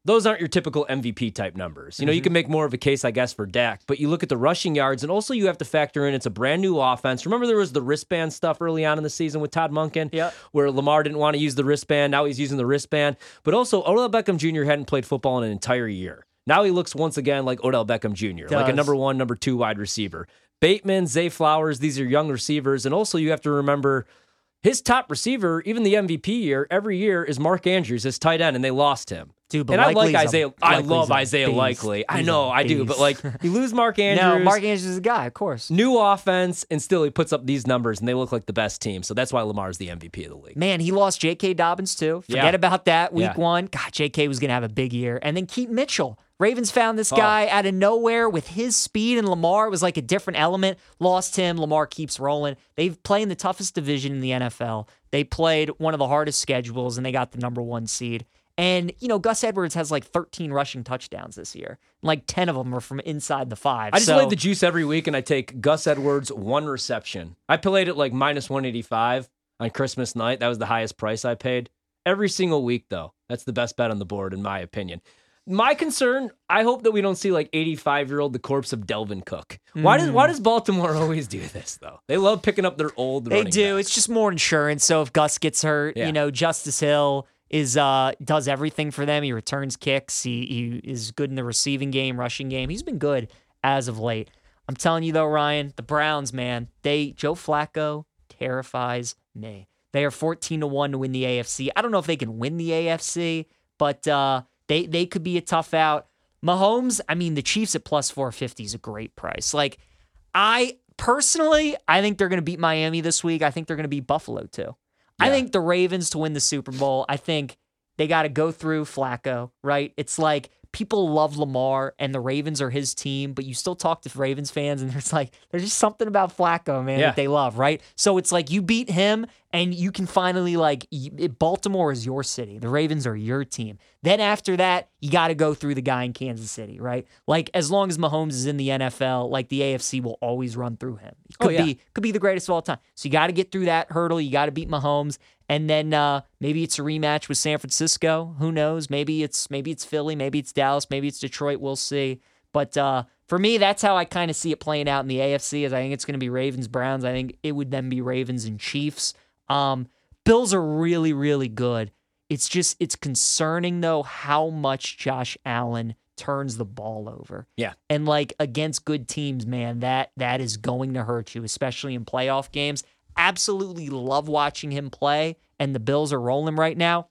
Speaker 3: those aren't your typical MVP type numbers. You know, you mm-hmm. can make more of a case, I guess, for Dak, but you look at the rushing yards, and also you have to factor in it's a brand new offense. Remember, there was the wristband stuff early on in the season with Todd Monken,
Speaker 2: Yep.
Speaker 3: where Lamar didn't want to use the wristband. Now he's using the wristband. But also, Odell Beckham Jr. hadn't played football in an entire year. Now he looks once again like Odell Beckham Jr., like a number one, number two wide receiver. Bateman, Zay Flowers, these are young receivers. And also, you have to remember his top receiver, even the MVP year, every year is Mark Andrews, his tight end, and they lost him.
Speaker 2: Dude, but
Speaker 3: and I like Isaiah. I love Isaiah. Likely. I know, I do, but like you lose Mark Andrews.
Speaker 2: now, Mark Andrews is a guy, of course.
Speaker 3: New offense, and still he puts up these numbers, and they look like the best team. So that's why Lamar's the MVP of the league.
Speaker 2: Man, he lost J.K. Dobbins too. Forget
Speaker 3: Yeah.
Speaker 2: about that. Week
Speaker 3: Yeah.
Speaker 2: one, God, J.K. was gonna have a big year, and then Keith Mitchell. Ravens found this
Speaker 3: Oh.
Speaker 2: guy out of nowhere with his speed, and Lamar was like a different element. Lost him. Lamar keeps rolling. They've played in the toughest division in the NFL. They played one of the hardest schedules, and they got the number one seed. And you know, Gus Edwards has like 13 rushing touchdowns this year. Like 10 of them are from inside the five.
Speaker 3: I just
Speaker 2: so,
Speaker 3: lay the juice every week, and I take Gus Edwards one reception. I played it like minus one eighty five on Christmas night. That was the highest price I paid every single week, though. That's the best bet on the board, in my opinion. My concern, I hope that we don't see like 85 year old the corpse of Dalvin Cook. Why does why mm. does Baltimore always do this though? They love picking up their old.
Speaker 2: They do.
Speaker 3: backs.
Speaker 2: It's just more insurance. So if Gus gets hurt,
Speaker 3: Yeah.
Speaker 2: you know, Justice Hill is uh does everything for them. He returns kicks. He he is good in the receiving game, rushing game. He's been good as of late. I'm telling you though, Ryan, the Browns, man, they Joe Flacco terrifies me. They are 14 to 1 to win the AFC. I don't know if they can win the AFC, but uh they they could be a tough out. Mahomes, I mean, the Chiefs at plus 450 is a great price. Like I personally, I think they're going to beat Miami this week. I think they're going to beat Buffalo too. I think the Ravens to win the Super Bowl. I think they got to go through Flacco, right? It's like people love Lamar and the Ravens are his team, but you still talk to Ravens fans and there's like there's just something about Flacco, man,
Speaker 3: Yeah.
Speaker 2: that they love, right? So it's like you beat him and you can finally like Baltimore is your city. The Ravens are your team. Then after that, you got to go through the guy in Kansas City, right? Like as long as Mahomes is in the NFL, like the AFC will always run through him. He
Speaker 3: Oh,
Speaker 2: could
Speaker 3: yeah.
Speaker 2: be could be the greatest of all time. So you got to get through that hurdle. You got to beat Mahomes, and then uh, maybe it's a rematch with San Francisco. Who knows? Maybe it's maybe it's Philly. Maybe it's Dallas. Maybe it's Detroit. We'll see. But uh, for me, that's how I kind of see it playing out in the AFC. Is I think it's going to be Ravens Browns. I think it would then be Ravens and Chiefs. Um, Bills are really really good. It's just it's concerning though how much Josh Allen turns the ball over.
Speaker 3: Yeah.
Speaker 2: And like against good teams, man, that that is going to hurt you, especially in playoff games. Absolutely love watching him play, and the Bills are rolling right now.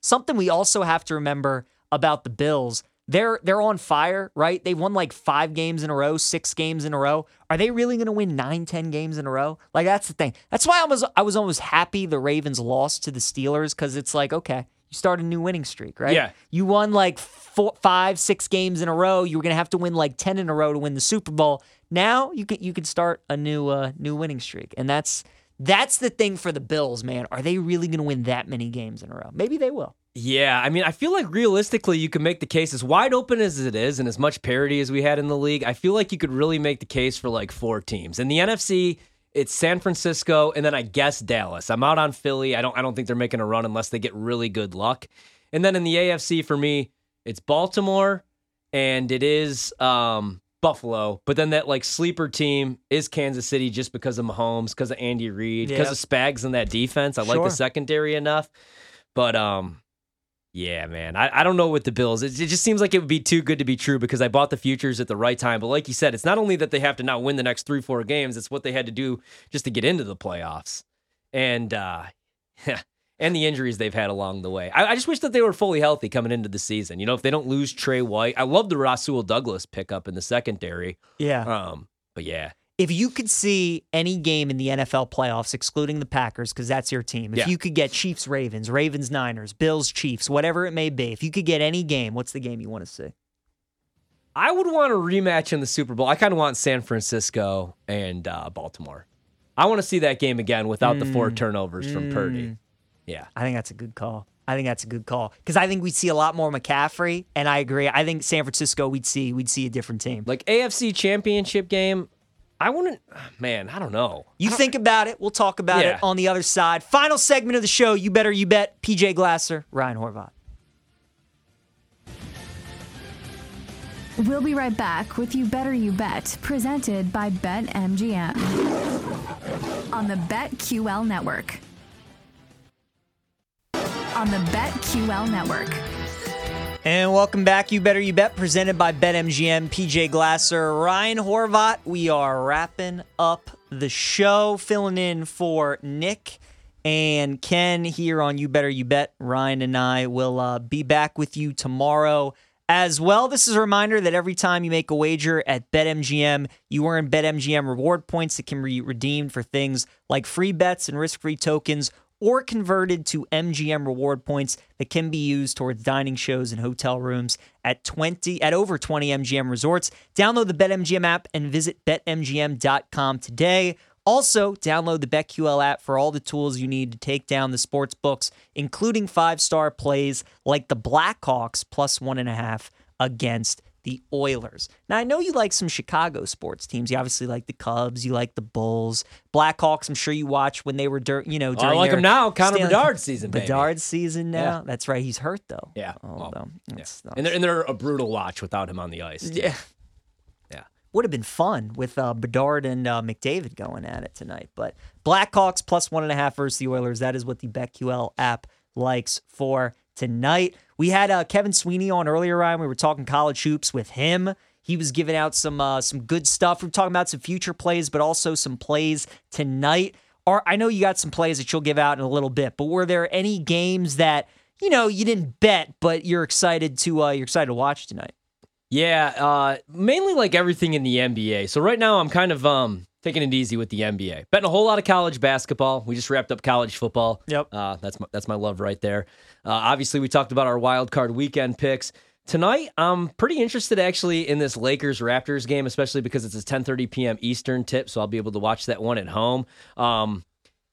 Speaker 2: Something we also have to remember about the Bills, they're they're on fire, right? They've won like five games in a row, six games in a row. Are they really going to win nine, ten games in a row? Like that's the thing. That's why I was I was almost happy the Ravens lost to the Steelers because it's like okay, you start a new winning streak, right?
Speaker 3: Yeah.
Speaker 2: You won like four, five, six games in a row. You were going to have to win like ten in a row to win the Super Bowl. Now you can you can start a new uh, new winning streak, and that's that's the thing for the Bills, man. Are they really going to win that many games in a row? Maybe they will.
Speaker 3: Yeah, I mean, I feel like realistically, you can make the case as wide open as it is, and as much parity as we had in the league. I feel like you could really make the case for like four teams. In the NFC, it's San Francisco, and then I guess Dallas. I'm out on Philly. I don't. I don't think they're making a run unless they get really good luck. And then in the AFC, for me, it's Baltimore, and it is um, Buffalo. But then that like sleeper team is Kansas City, just because of Mahomes, because of Andy Reid, because
Speaker 2: Yeah.
Speaker 3: of Spags in that defense. I like the secondary enough, but um. Yeah, man. I, I don't know with the Bills. It, it just seems like it would be too good to be true because I bought the futures at the right time. But like you said, it's not only that they have to now win the next three, four games, it's what they had to do just to get into the playoffs. And uh and the injuries they've had along the way. I, I just wish that they were fully healthy coming into the season. You know, if they don't lose Tre White. I love the Rasul Douglas pickup in the secondary.
Speaker 2: Yeah.
Speaker 3: Um, but yeah.
Speaker 2: If you could see any game in the NFL playoffs, excluding the Packers, because that's your team, if
Speaker 3: Yeah.
Speaker 2: you could get Chiefs, Ravens, Ravens, Niners, Bills, Chiefs, whatever it may be, if you could get any game, what's the game you want to see?
Speaker 3: I would want a rematch in the Super Bowl. I kind of want San Francisco and uh, Baltimore. I want to see that game again without the four turnovers from Purdy. Yeah.
Speaker 2: I think that's a good call. I think that's a good call because I think we'd see a lot more McCaffrey, and I agree. I think San Francisco, we'd see we'd see a different team.
Speaker 3: Like AFC championship game, I wouldn't, man, I don't know.
Speaker 2: You think about it. We'll talk about
Speaker 3: Yeah.
Speaker 2: it on the other side. Final segment of the show. You better, you bet. PJ Glasser, Ryan Horvat.
Speaker 1: We'll be right back with You Better You Bet, presented by BetMGM on the BetQL network. On the BetQL network.
Speaker 2: And welcome back. You better, you bet. Presented by BetMGM. PJ Glasser, Ryan Horvat. We are wrapping up the show, filling in for Nick and Ken here on You Better You Bet. Ryan and I will uh, be back with you tomorrow as well. This is a reminder that every time you make a wager at BetMGM, you earn BetMGM reward points that can be redeemed for things like free bets and risk free tokens or converted to MGM reward points that can be used towards dining shows and hotel rooms at 20 at over 20 MGM resorts. Download the BetMGM app and visit betmgm.com today. Also, download the BetQL app for all the tools you need to take down the sports books, including five-star plays like the Blackhawks plus one and a half against the Oilers. Now, I know you like some Chicago sports teams. You obviously like the Cubs. You like the Bulls. Blackhawks, I'm sure you watched when they were, dur- you know,
Speaker 3: Oh, I like them now. Connor
Speaker 2: Stanley-
Speaker 3: Bedard's season, baby.
Speaker 2: Bedard's season now.
Speaker 3: Yeah.
Speaker 2: That's right. He's hurt though.
Speaker 3: Yeah.
Speaker 2: Oh,
Speaker 3: Well, yeah.
Speaker 2: That's-
Speaker 3: And they're, and they're a brutal watch without him on the ice. too.
Speaker 2: yeah.
Speaker 3: Yeah.
Speaker 2: Would have been fun with uh, Bedard and uh, McDavid going at it tonight. But Blackhawks plus one and a half versus the Oilers. That is what the BetQL app likes for tonight. We had uh, Kevin Sweeney on earlier, Ryan. We were talking college hoops with him. He was giving out some uh, some good stuff. We are talking about some future plays, but also some plays tonight. Or I know you got some plays that you'll give out in a little bit, but were there any games that you know you didn't bet, but you're excited to uh, you're excited to watch tonight?
Speaker 3: Yeah, uh, mainly like everything in the NBA. So right now I'm kind of um taking it easy with the NBA. Betting a whole lot of college basketball. We just wrapped up college football.
Speaker 2: Yep.
Speaker 3: Uh, that's my, that's my love right there. Uh, obviously, we talked about our wild card weekend picks. Tonight, I'm pretty interested actually in this Lakers Raptors game, especially because it's a 10:30 p.m. Eastern tip, so I'll be able to watch that one at home. Um,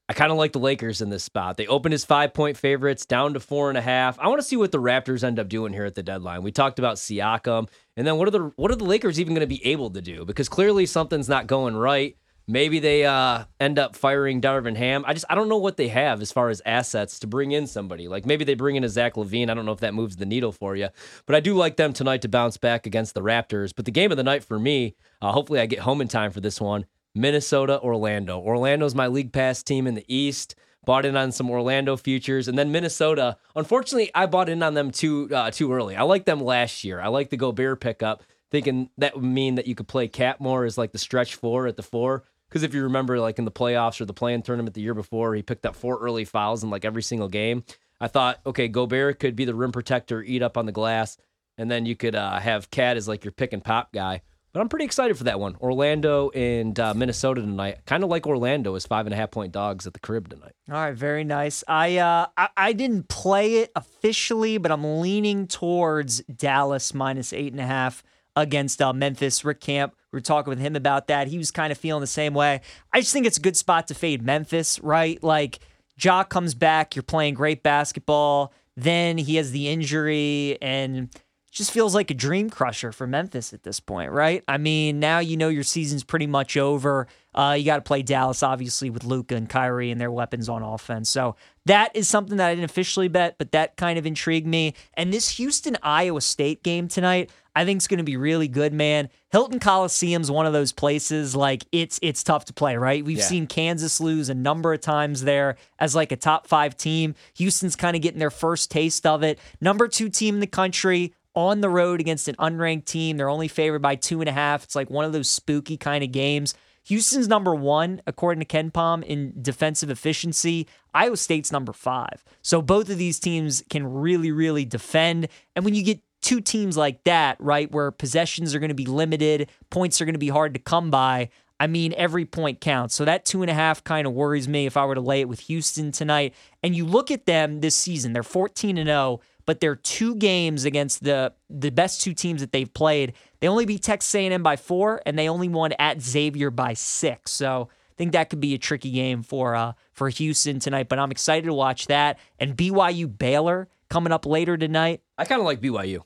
Speaker 3: I kind of like the Lakers in this spot. They opened as five point favorites down to four and a half. I want to see what the Raptors end up doing here at the deadline. We talked about Siakam, and then what are the what are the Lakers even going to be able to do? Because clearly something's not going right. Maybe they uh, end up firing Darvin Ham. I just I don't know what they have as far as assets to bring in somebody. Like maybe they bring in a Zach LaVine. I don't know if that moves the needle for you, but I do like them tonight to bounce back against the Raptors. But the game of the night for me, uh, hopefully I get home in time for this one. Minnesota, Orlando. Orlando's my league pass team in the East. Bought in on some Orlando futures, and then Minnesota. Unfortunately, I bought in on them too uh, too early. I liked them last year. I like the Gobert pickup, thinking that would mean that you could play KAT more as like the stretch four at the four. Because if you remember, like in the playoffs or the play-in tournament the year before, he picked up four early fouls in like every single game. I thought, okay, Gobert could be the rim protector, eat up on the glass, and then you could uh, have KAT as like your pick and pop guy. But I'm pretty excited for that one. Orlando and uh, Minnesota tonight. Kind of like Orlando as five and a half point dogs at the crib tonight.
Speaker 2: All right, very nice. I uh I, I didn't play it officially, but I'm leaning towards Dallas minus eight and a half against uh, Memphis. Rick Camp, we were talking with him about that. He was kind of feeling the same way. I just think it's a good spot to fade Memphis, right? Like Jock comes back, you're playing great basketball. Then he has the injury and just feels like a dream crusher for Memphis at this point, right? I mean, now you know your season's pretty much over. Uh, you got to play Dallas, obviously, with Luka and Kyrie and their weapons on offense. So that is something that I didn't officially bet, but that kind of intrigued me. And this Houston Iowa State game tonight, I think it's going to be really good, man. Hilton Coliseum's one of those places like it's it's tough to play, right? We've
Speaker 3: Yeah.
Speaker 2: seen Kansas lose a number of times there as like a top 5 team. Houston's kind of getting their first taste of it. Number 2 team in the country on the road against an unranked team. They're only favored by two and a half. It's like one of those spooky kind of games. Houston's number one, according to KenPom, in defensive efficiency. Iowa State's number five. So both of these teams can really, really defend. And when you get two teams like that, right, where possessions are going to be limited, points are going to be hard to come by. I mean, every point counts. So that two and a half kind of worries me if I were to lay it with Houston tonight. And you look at them this season, they're 14 and 0, but they're two games against the the best two teams that they've played. They only beat Texas A&M by four, and they only won at Xavier by six. So I think that could be a tricky game for uh for Houston tonight. But I'm excited to watch that. And BYU Baylor coming up later tonight.
Speaker 3: I kind of like BYU.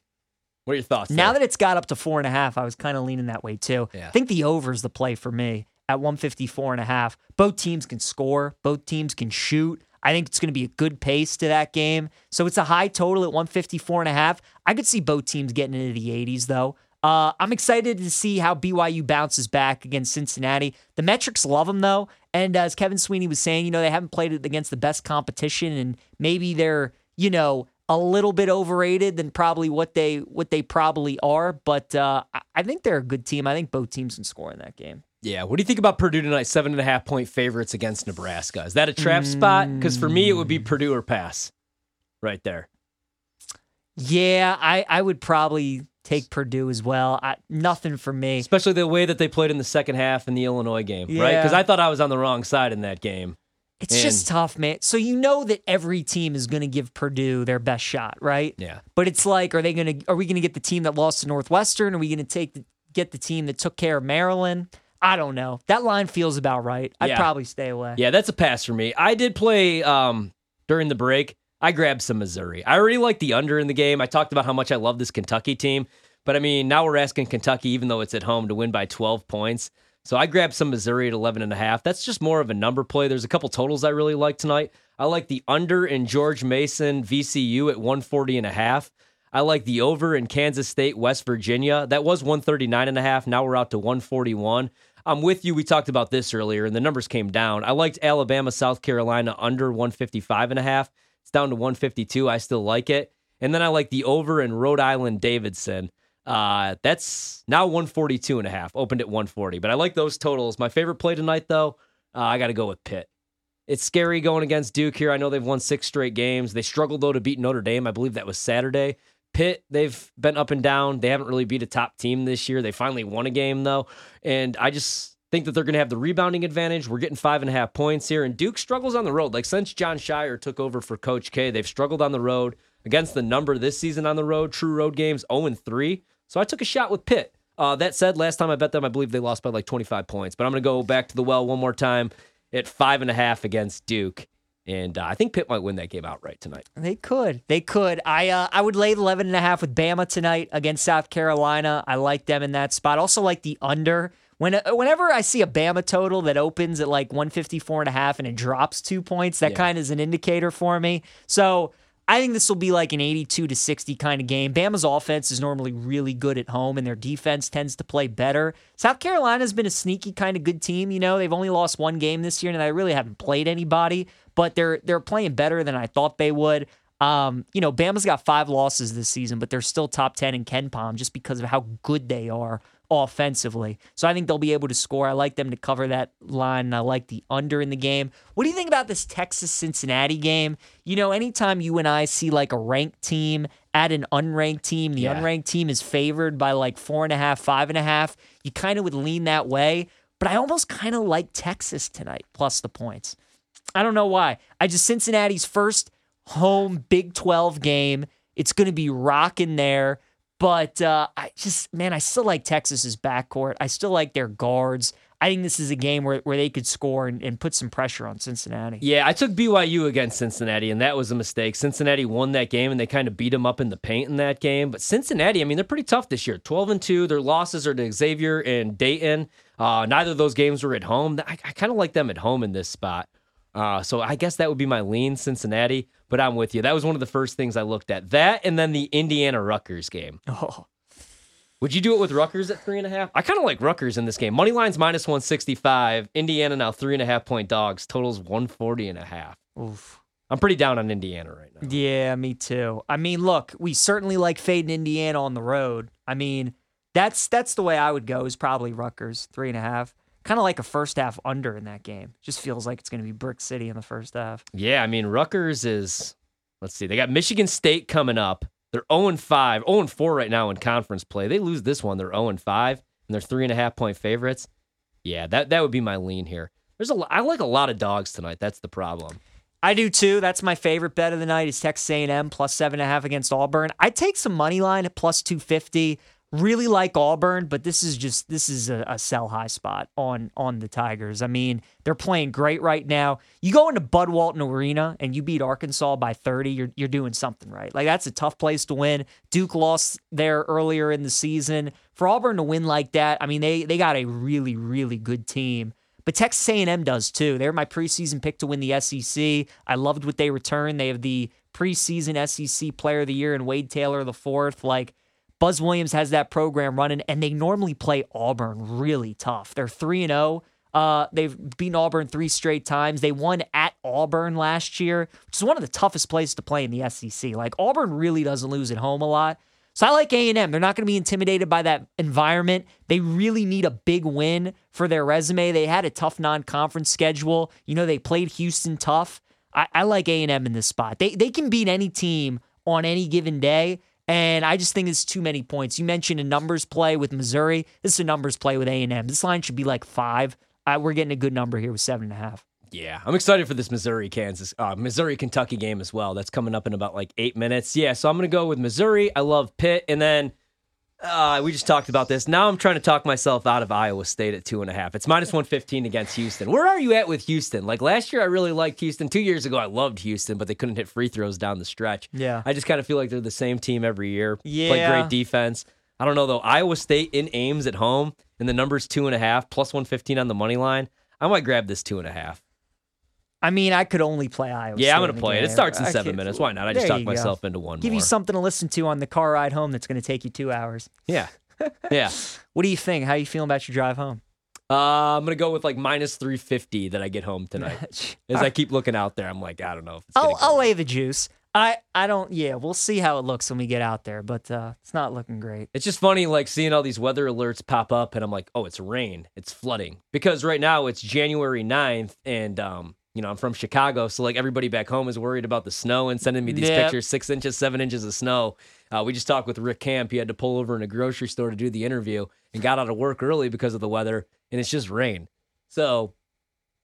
Speaker 3: What are your thoughts?
Speaker 2: Now
Speaker 3: there?
Speaker 2: that it's got up to four and a half, I was kind of leaning that way too.
Speaker 3: Yeah.
Speaker 2: I think the over is the play for me at 154 and a half. Both teams can score, both teams can shoot. I think it's going to be a good pace to that game. So it's a high total at 154 and a half. I could see both teams getting into the 80s though. Uh, I'm excited to see how BYU bounces back against Cincinnati. The metrics love them though, and as Kevin Sweeney was saying, you know they haven't played against the best competition, and maybe they're you know a little bit overrated than probably what they what they probably are. But uh, I think they're a good team. I think both teams can score in that game.
Speaker 3: Yeah. What do you think about Purdue tonight? Seven and a half point favorites against Nebraska. Is that a trap spot? Because for me, it would be mm. Purdue or pass right there.
Speaker 2: Yeah, I I would probably take Purdue as well. I, nothing for me.
Speaker 3: Especially the way that they played in the second half in the Illinois game, right? Because I thought I was on the wrong side in that game.
Speaker 2: It's just tough, man. So you know that every team is going to give Purdue their best shot, right?
Speaker 3: Yeah.
Speaker 2: But it's like, are they going to? Are we going to get the team that lost to Northwestern? Are we going to take the, get the team that took care of Maryland? I don't know. That line feels about right. I'd
Speaker 3: Yeah.
Speaker 2: probably stay away.
Speaker 3: Yeah, that's a pass for me. I did play um, during the break. I grabbed some Missouri. I already like the under in the game. I talked about how much I love this Kentucky team. But I mean, now we're asking Kentucky, even though it's at home, to win by 12 points. So I grabbed some Missouri at 11 and a half. That's just more of a number play. There's a couple totals I really like tonight. I like the under in George Mason VCU at 140 and a half. I like the over in Kansas State, West Virginia. That was 139 and a half. Now we're out to 141. I'm with you. We talked about this earlier and the numbers came down. I liked Alabama, South Carolina under 155 and a half. It's down to 152. I still like it. And then I like the over in Rhode Island, Davidson. Uh, that's now 142 and a half, opened at 140. But I like those totals. My favorite play tonight, though, uh, I got to go with Pitt. It's scary going against Duke here. I know they've won six straight games. They struggled, though, to beat Notre Dame. I believe that was Saturday. Pitt, they've been up and down. They haven't really beat a top team this year. They finally won a game, though. And I just think that they're going to have the rebounding advantage. We're getting five and a half points here. And Duke struggles on the road. Like since Jon Scheyer took over for Coach K, they've struggled on the road against the number this season on the road. True road games 0 and 3. So I took a shot with Pitt. Uh, that said, last time I bet them, I believe they lost by like 25 points. But I'm going to go back to the well one more time at five and a half against Duke. And uh, I think Pitt might win that game outright tonight.
Speaker 2: They could. They could. I uh, I would lay 11 and a half with Bama tonight against South Carolina. I like them in that spot. Also like the under. When, uh, whenever I see a Bama total that opens at like 154 and a half and it drops two points, that
Speaker 3: Yeah.
Speaker 2: kind of is an indicator for me. So I think this will be like an 82 to 60 kind of game. Bama's offense is normally really good at home and their defense tends to play better. South Carolina's been a sneaky kind of good team, you know. They've only lost one game this year and they really haven't played anybody, but they're they're playing better than I thought they would. Um, you know, Bama's got 5 losses this season, but they're still top 10 in KenPom just because of how good they are offensively. So I think they'll be able to score. I like them to cover that line. And I like the under in the game. What do you think about this Texas Cincinnati game? You know, anytime you and I see like a ranked team at an unranked team, the
Speaker 3: Yeah.
Speaker 2: unranked team is favored by like four and a half, five and a half, you kind of would lean that way. But I almost kind of like Texas tonight, plus the points. I don't know why. I just Cincinnati's first home Big 12 game. It's going to be rocking there. But uh, I just, man, I still like Texas's backcourt. I still like their guards. I think this is a game where, where they could score and, and put some pressure on Cincinnati.
Speaker 3: Yeah, I took BYU against Cincinnati, and that was a mistake. Cincinnati won that game, and they kind of beat them up in the paint in that game. But Cincinnati, I mean, they're pretty tough this year. Twelve and two. Their losses are to Xavier and Dayton. Uh, neither of those games were at home. I, I kind of like them at home in this spot. Uh, so I guess that would be my lean, Cincinnati. But I'm with you. That was one of the first things I looked at. That and then the Indiana Rutgers game.
Speaker 2: Oh,
Speaker 3: Would you do it with Rutgers at three and a half? I kind of like Rutgers in this game. Money line's minus 165. Indiana now three and a half point dogs. Totals 140 and a half.
Speaker 2: oof.
Speaker 3: I'm pretty down on Indiana right now.
Speaker 2: Yeah, me too. I mean, look, we certainly like fading Indiana on the road. I mean, that's that's the way I would go. Is probably Rutgers three and a half. Kind of like a first half under in that game. Just feels like it's going to be Brick City in the first half.
Speaker 3: Yeah, I mean, Rutgers is, let's see, they got Michigan State coming up. They're 0 5, 0 4 right now in conference play. They lose this one, they're 0 5, and they're three and a half point favorites. Yeah, that, that would be my lean here. There's a, I like a lot of dogs tonight. That's the problem.
Speaker 2: I do too. That's my favorite bet of the night is Texas A&M plus seven and a half against Auburn. I'd take some money line at plus two fifty. Really like Auburn, but this is just this is a, a sell high spot on on the Tigers. I mean, they're playing great right now. You go into Bud Walton Arena and you beat Arkansas by thirty, you're you're doing something right. Like that's a tough place to win. Duke lost there earlier in the season. For Auburn to win like that, I mean they they got a really really good team. But Texas A&M does too. They're my preseason pick to win the SEC. I loved what they returned. They have the preseason SEC Player of the Year and Wade Taylor the fourth. Like Buzz Williams has that program running, and they normally play Auburn really tough. They're three and zero. Uh, they've beaten Auburn three straight times. They won at Auburn last year, which is one of the toughest places to play in the SEC. Like Auburn really doesn't lose at home a lot. So I like A&M. They're not going to be intimidated by that environment. They really need a big win for their resume. They had a tough non-conference schedule. You know, they played Houston tough. I, I like A&M in this spot. They they can beat any team on any given day. And I just think it's too many points. You mentioned a numbers play with Missouri. This is a numbers play with A&M. This line should be like five. Uh, we're getting a good number here with seven and a half.
Speaker 3: Yeah, I'm excited for this Missouri Kansas, uh, Missouri Kentucky game as well. That's coming up in about like eight minutes. Yeah, so I'm gonna go with Missouri. I love Pitt, and then uh, we just talked about this. Now I'm trying to talk myself out of Iowa State at two and a half. It's minus 115 against Houston. Where are you at with Houston? Like last year, I really liked Houston. Two years ago, I loved Houston, but they couldn't hit free throws down the stretch.
Speaker 2: Yeah.
Speaker 3: I just kind of feel like they're the same team every year.
Speaker 2: Yeah.
Speaker 3: Play great defense. I don't know though. Iowa State in Ames at home, and the number's two and a half plus 115 on the money line. I might grab this two and a half.
Speaker 2: I mean, I could only play Iowa.
Speaker 3: Yeah, I'm gonna play it. It starts in
Speaker 2: I
Speaker 3: seven minutes. Why not? I just
Speaker 2: go.
Speaker 3: myself into one
Speaker 2: Give
Speaker 3: more.
Speaker 2: you something to listen to on the car ride home that's going to take you two hours.
Speaker 3: Yeah, yeah.
Speaker 2: What do you think? How you feeling about your drive home?
Speaker 3: Uh, I'm gonna go with like minus 350 that I get home tonight. As I keep looking out there, I'm like, I don't know if it's.
Speaker 2: I'll. I'll lay the juice. I, I don't. Yeah, we'll see how it looks when we get out there, but uh, it's not looking great.
Speaker 3: It's just funny, like seeing all these weather alerts pop up, and I'm like, oh, it's rain, it's flooding. Because right now it's January 9th, and um, you know, I'm from Chicago, so like everybody back home is worried about the snow and sending me these
Speaker 2: Yep.
Speaker 3: pictures, six inches, seven inches of snow. Uh, we just talked with Rick Camp. He had to pull over in a grocery store to do the interview and got out of work early because of the weather, and it's just rain. So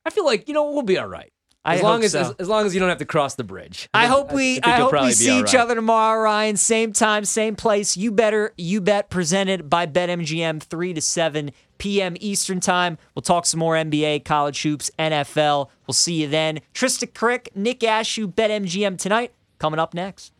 Speaker 3: I feel like you know we'll be all right.
Speaker 2: I
Speaker 3: As long
Speaker 2: hope
Speaker 3: as,
Speaker 2: so.
Speaker 3: as as long as you don't have to cross the bridge.
Speaker 2: I
Speaker 3: think-
Speaker 2: hope we
Speaker 3: think
Speaker 2: I, hope we see
Speaker 3: all
Speaker 2: each other tomorrow, Ryan. Same time, same place. You better you bet presented by BetMGM three to seven p.m. Eastern Time. We'll talk some more NBA, college hoops, NFL. We'll see you then. Trista Crick, Nick Ashew, BetMGM tonight, coming up next.